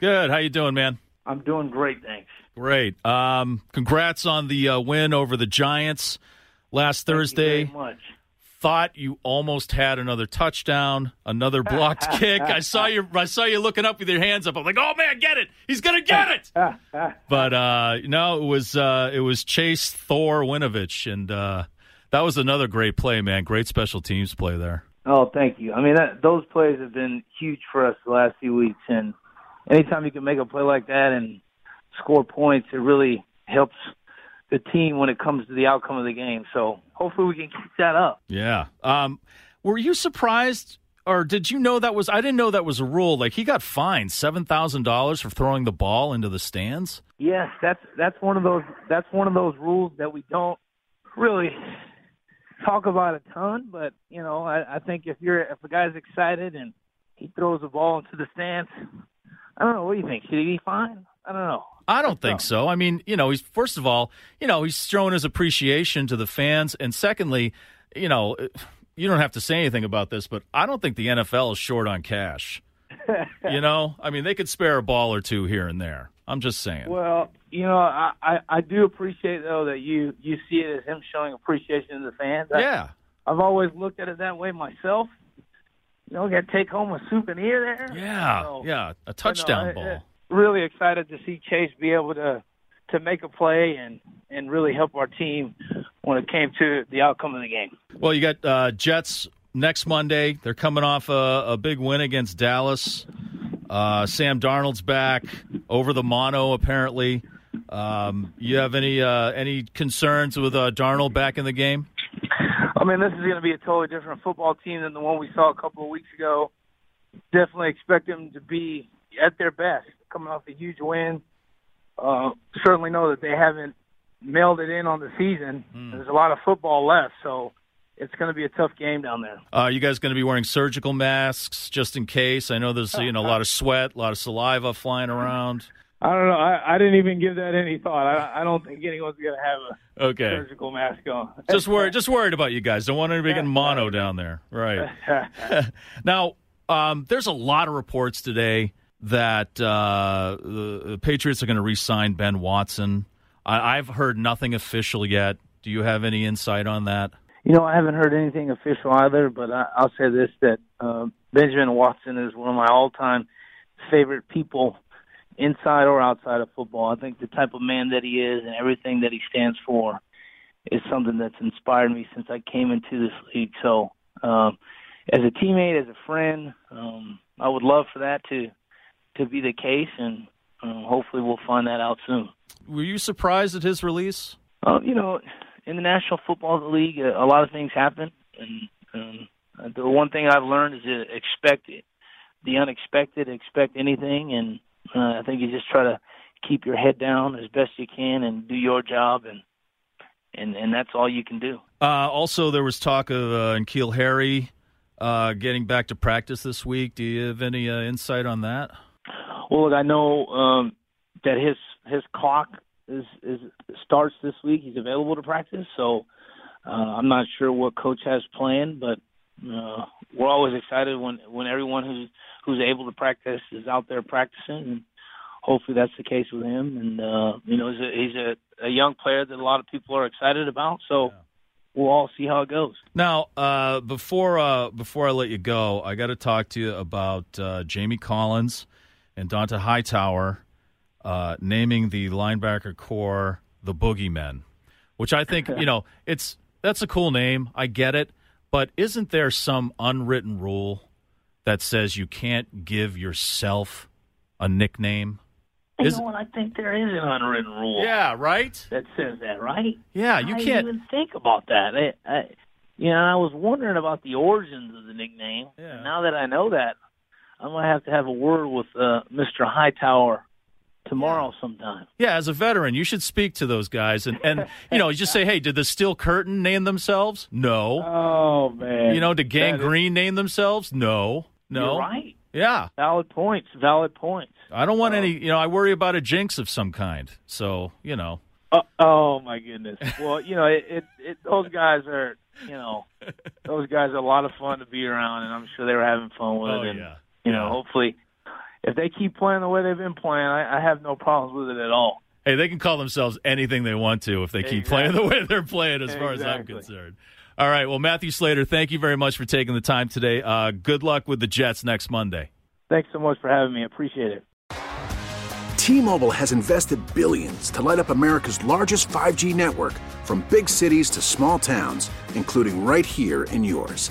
Good. How you doing, man? I'm doing great, thanks. Great. Um, congrats on the uh, win over the Giants last Thank Thursday. Much. Thought you almost had another touchdown, another blocked kick. I saw you. I saw you looking up with your hands up. I'm like, oh man, get it! He's gonna get it. but uh, no, it was uh, it was Chase Thor Winovich, and uh, that was another great play, man. Great special teams play there. Oh, thank you. I mean, that, those plays have been huge for us the last few weeks, and anytime you can make a play like that and score points, it really helps the team when it comes to the outcome of the game. So hopefully we can keep that up. Yeah. Um, were you surprised, or did you know that was? I didn't know that was a rule. Like he got fined seven thousand dollars for throwing the ball into the stands. Yes, that's that's one of those that's one of those rules that we don't really talk about a ton. But you know, I, I think if you're if a guy's excited and he throws the ball into the stands, I don't know. What do you think? Should he be fine? I don't know. I don't think so. I mean, you know, he's first of all, you know, he's showing his appreciation to the fans, and secondly, you know, you don't have to say anything about this, but I don't think the NFL is short on cash. you know, I mean, they could spare a ball or two here and there. I'm just saying. Well, you know, I, I, I do appreciate though that you you see it as him showing appreciation to the fans. I, yeah, I've always looked at it that way myself. You know, got to take home a souvenir there. yeah, So, yeah, a touchdown I- I- ball. really excited to see Chase be able to to make a play and and really help our team when it came to the outcome of the game. Well, you got uh, Jets next Monday. They're coming off a, a big win against Dallas. Uh, Sam Darnold's back over the mono. Apparently, um, you have any uh, any concerns with uh, Darnold back in the game? I mean, this is going to be a totally different football team than the one we saw a couple of weeks ago. Definitely expect them to be at their best, coming off a huge win. Uh, certainly know that they haven't mailed it in on the season. There's a lot of football left, so it's going to be a tough game down there. Uh, you guys going to be wearing surgical masks just in case? I know there's you know a lot of sweat, a lot of saliva flying around. I don't know. I, I didn't even give that any thought. I, I don't think anyone's going to have a Okay, surgical mask on. just worried, just worried about you guys. Don't want anybody getting mono down there, right? now, um, there's a lot of reports today that uh, the, the Patriots are going to re-sign Ben Watson. I, I've heard nothing official yet. Do you have any insight on that? You know, I haven't heard anything official either, but I, I'll say this: that uh, Benjamin Watson is one of my all-time favorite people, inside or outside of football. I think the type of man that he is and everything that he stands for is something that's inspired me since I came into this league. So, um, as a teammate, as a friend, um, I would love for that to to be the case, and um, hopefully, we'll find that out soon. Were you surprised at his release? Uh, you know, in the National Football League, a, a lot of things happen, and um, uh, the one thing I've learned is to expect it, the unexpected, expect anything, and uh, I think you just try to keep your head down as best you can and do your job, and and and that's all you can do. Uh, also, there was talk of uh, N'Keal Harry uh, getting back to practice this week. Do you have any uh, insight on that? Well, look, I know um, that his his clock is is starts this week. He's available to practice, so uh, I'm not sure what coach has planned, but uh, we're always excited when when everyone who's who's able to practice is out there practicing, and hopefully that's the case with him. And uh, you know, he's a he's a, a young player that a lot of people are excited about. So we'll all see how it goes. Now, uh, before uh, before I let you go, I got to talk to you about uh, Jamie Collins and Dont'a Hightower uh, naming the linebacker corps the Boogeymen, which I think you know it's that's a cool name. I get it, but isn't there some unwritten rule that says you can't give yourself a nickname? You Is- know what? I think there is an unwritten rule. Yeah, right. that says that, right? Yeah, you I can't. even think about that. I, I, you know, I was wondering about the origins of the nickname. Yeah. And now that I know that, I'm gonna have to have a word with uh, Mr. Hightower tomorrow sometime. Yeah, as a veteran, you should speak to those guys and, and you know, just say, hey, did the Steel Curtain name themselves? No. Oh man! you know, did That is- Gang Green name themselves? No. No. You're right. Yeah. Valid points. Valid points. I don't want any, you know, I worry about a jinx of some kind. So, you know. Uh, oh my goodness. Well, you know, it, it, it those guys are, you know, those guys are a lot of fun to be around, and I'm sure they were having fun with Oh, it. And, yeah. You know, Yeah. hopefully, if they keep playing the way they've been playing, I, I have no problems with it at all. Hey, they can call themselves anything they want to if they keep playing the way they're playing, as far as I'm concerned. All right. Well, Matthew Slater, thank you very much for taking the time today. Uh, good luck with the Jets next Monday. Thanks so much for having me. Appreciate it. T-Mobile has invested billions to light up America's largest 5G network from big cities to small towns, including right here in yours.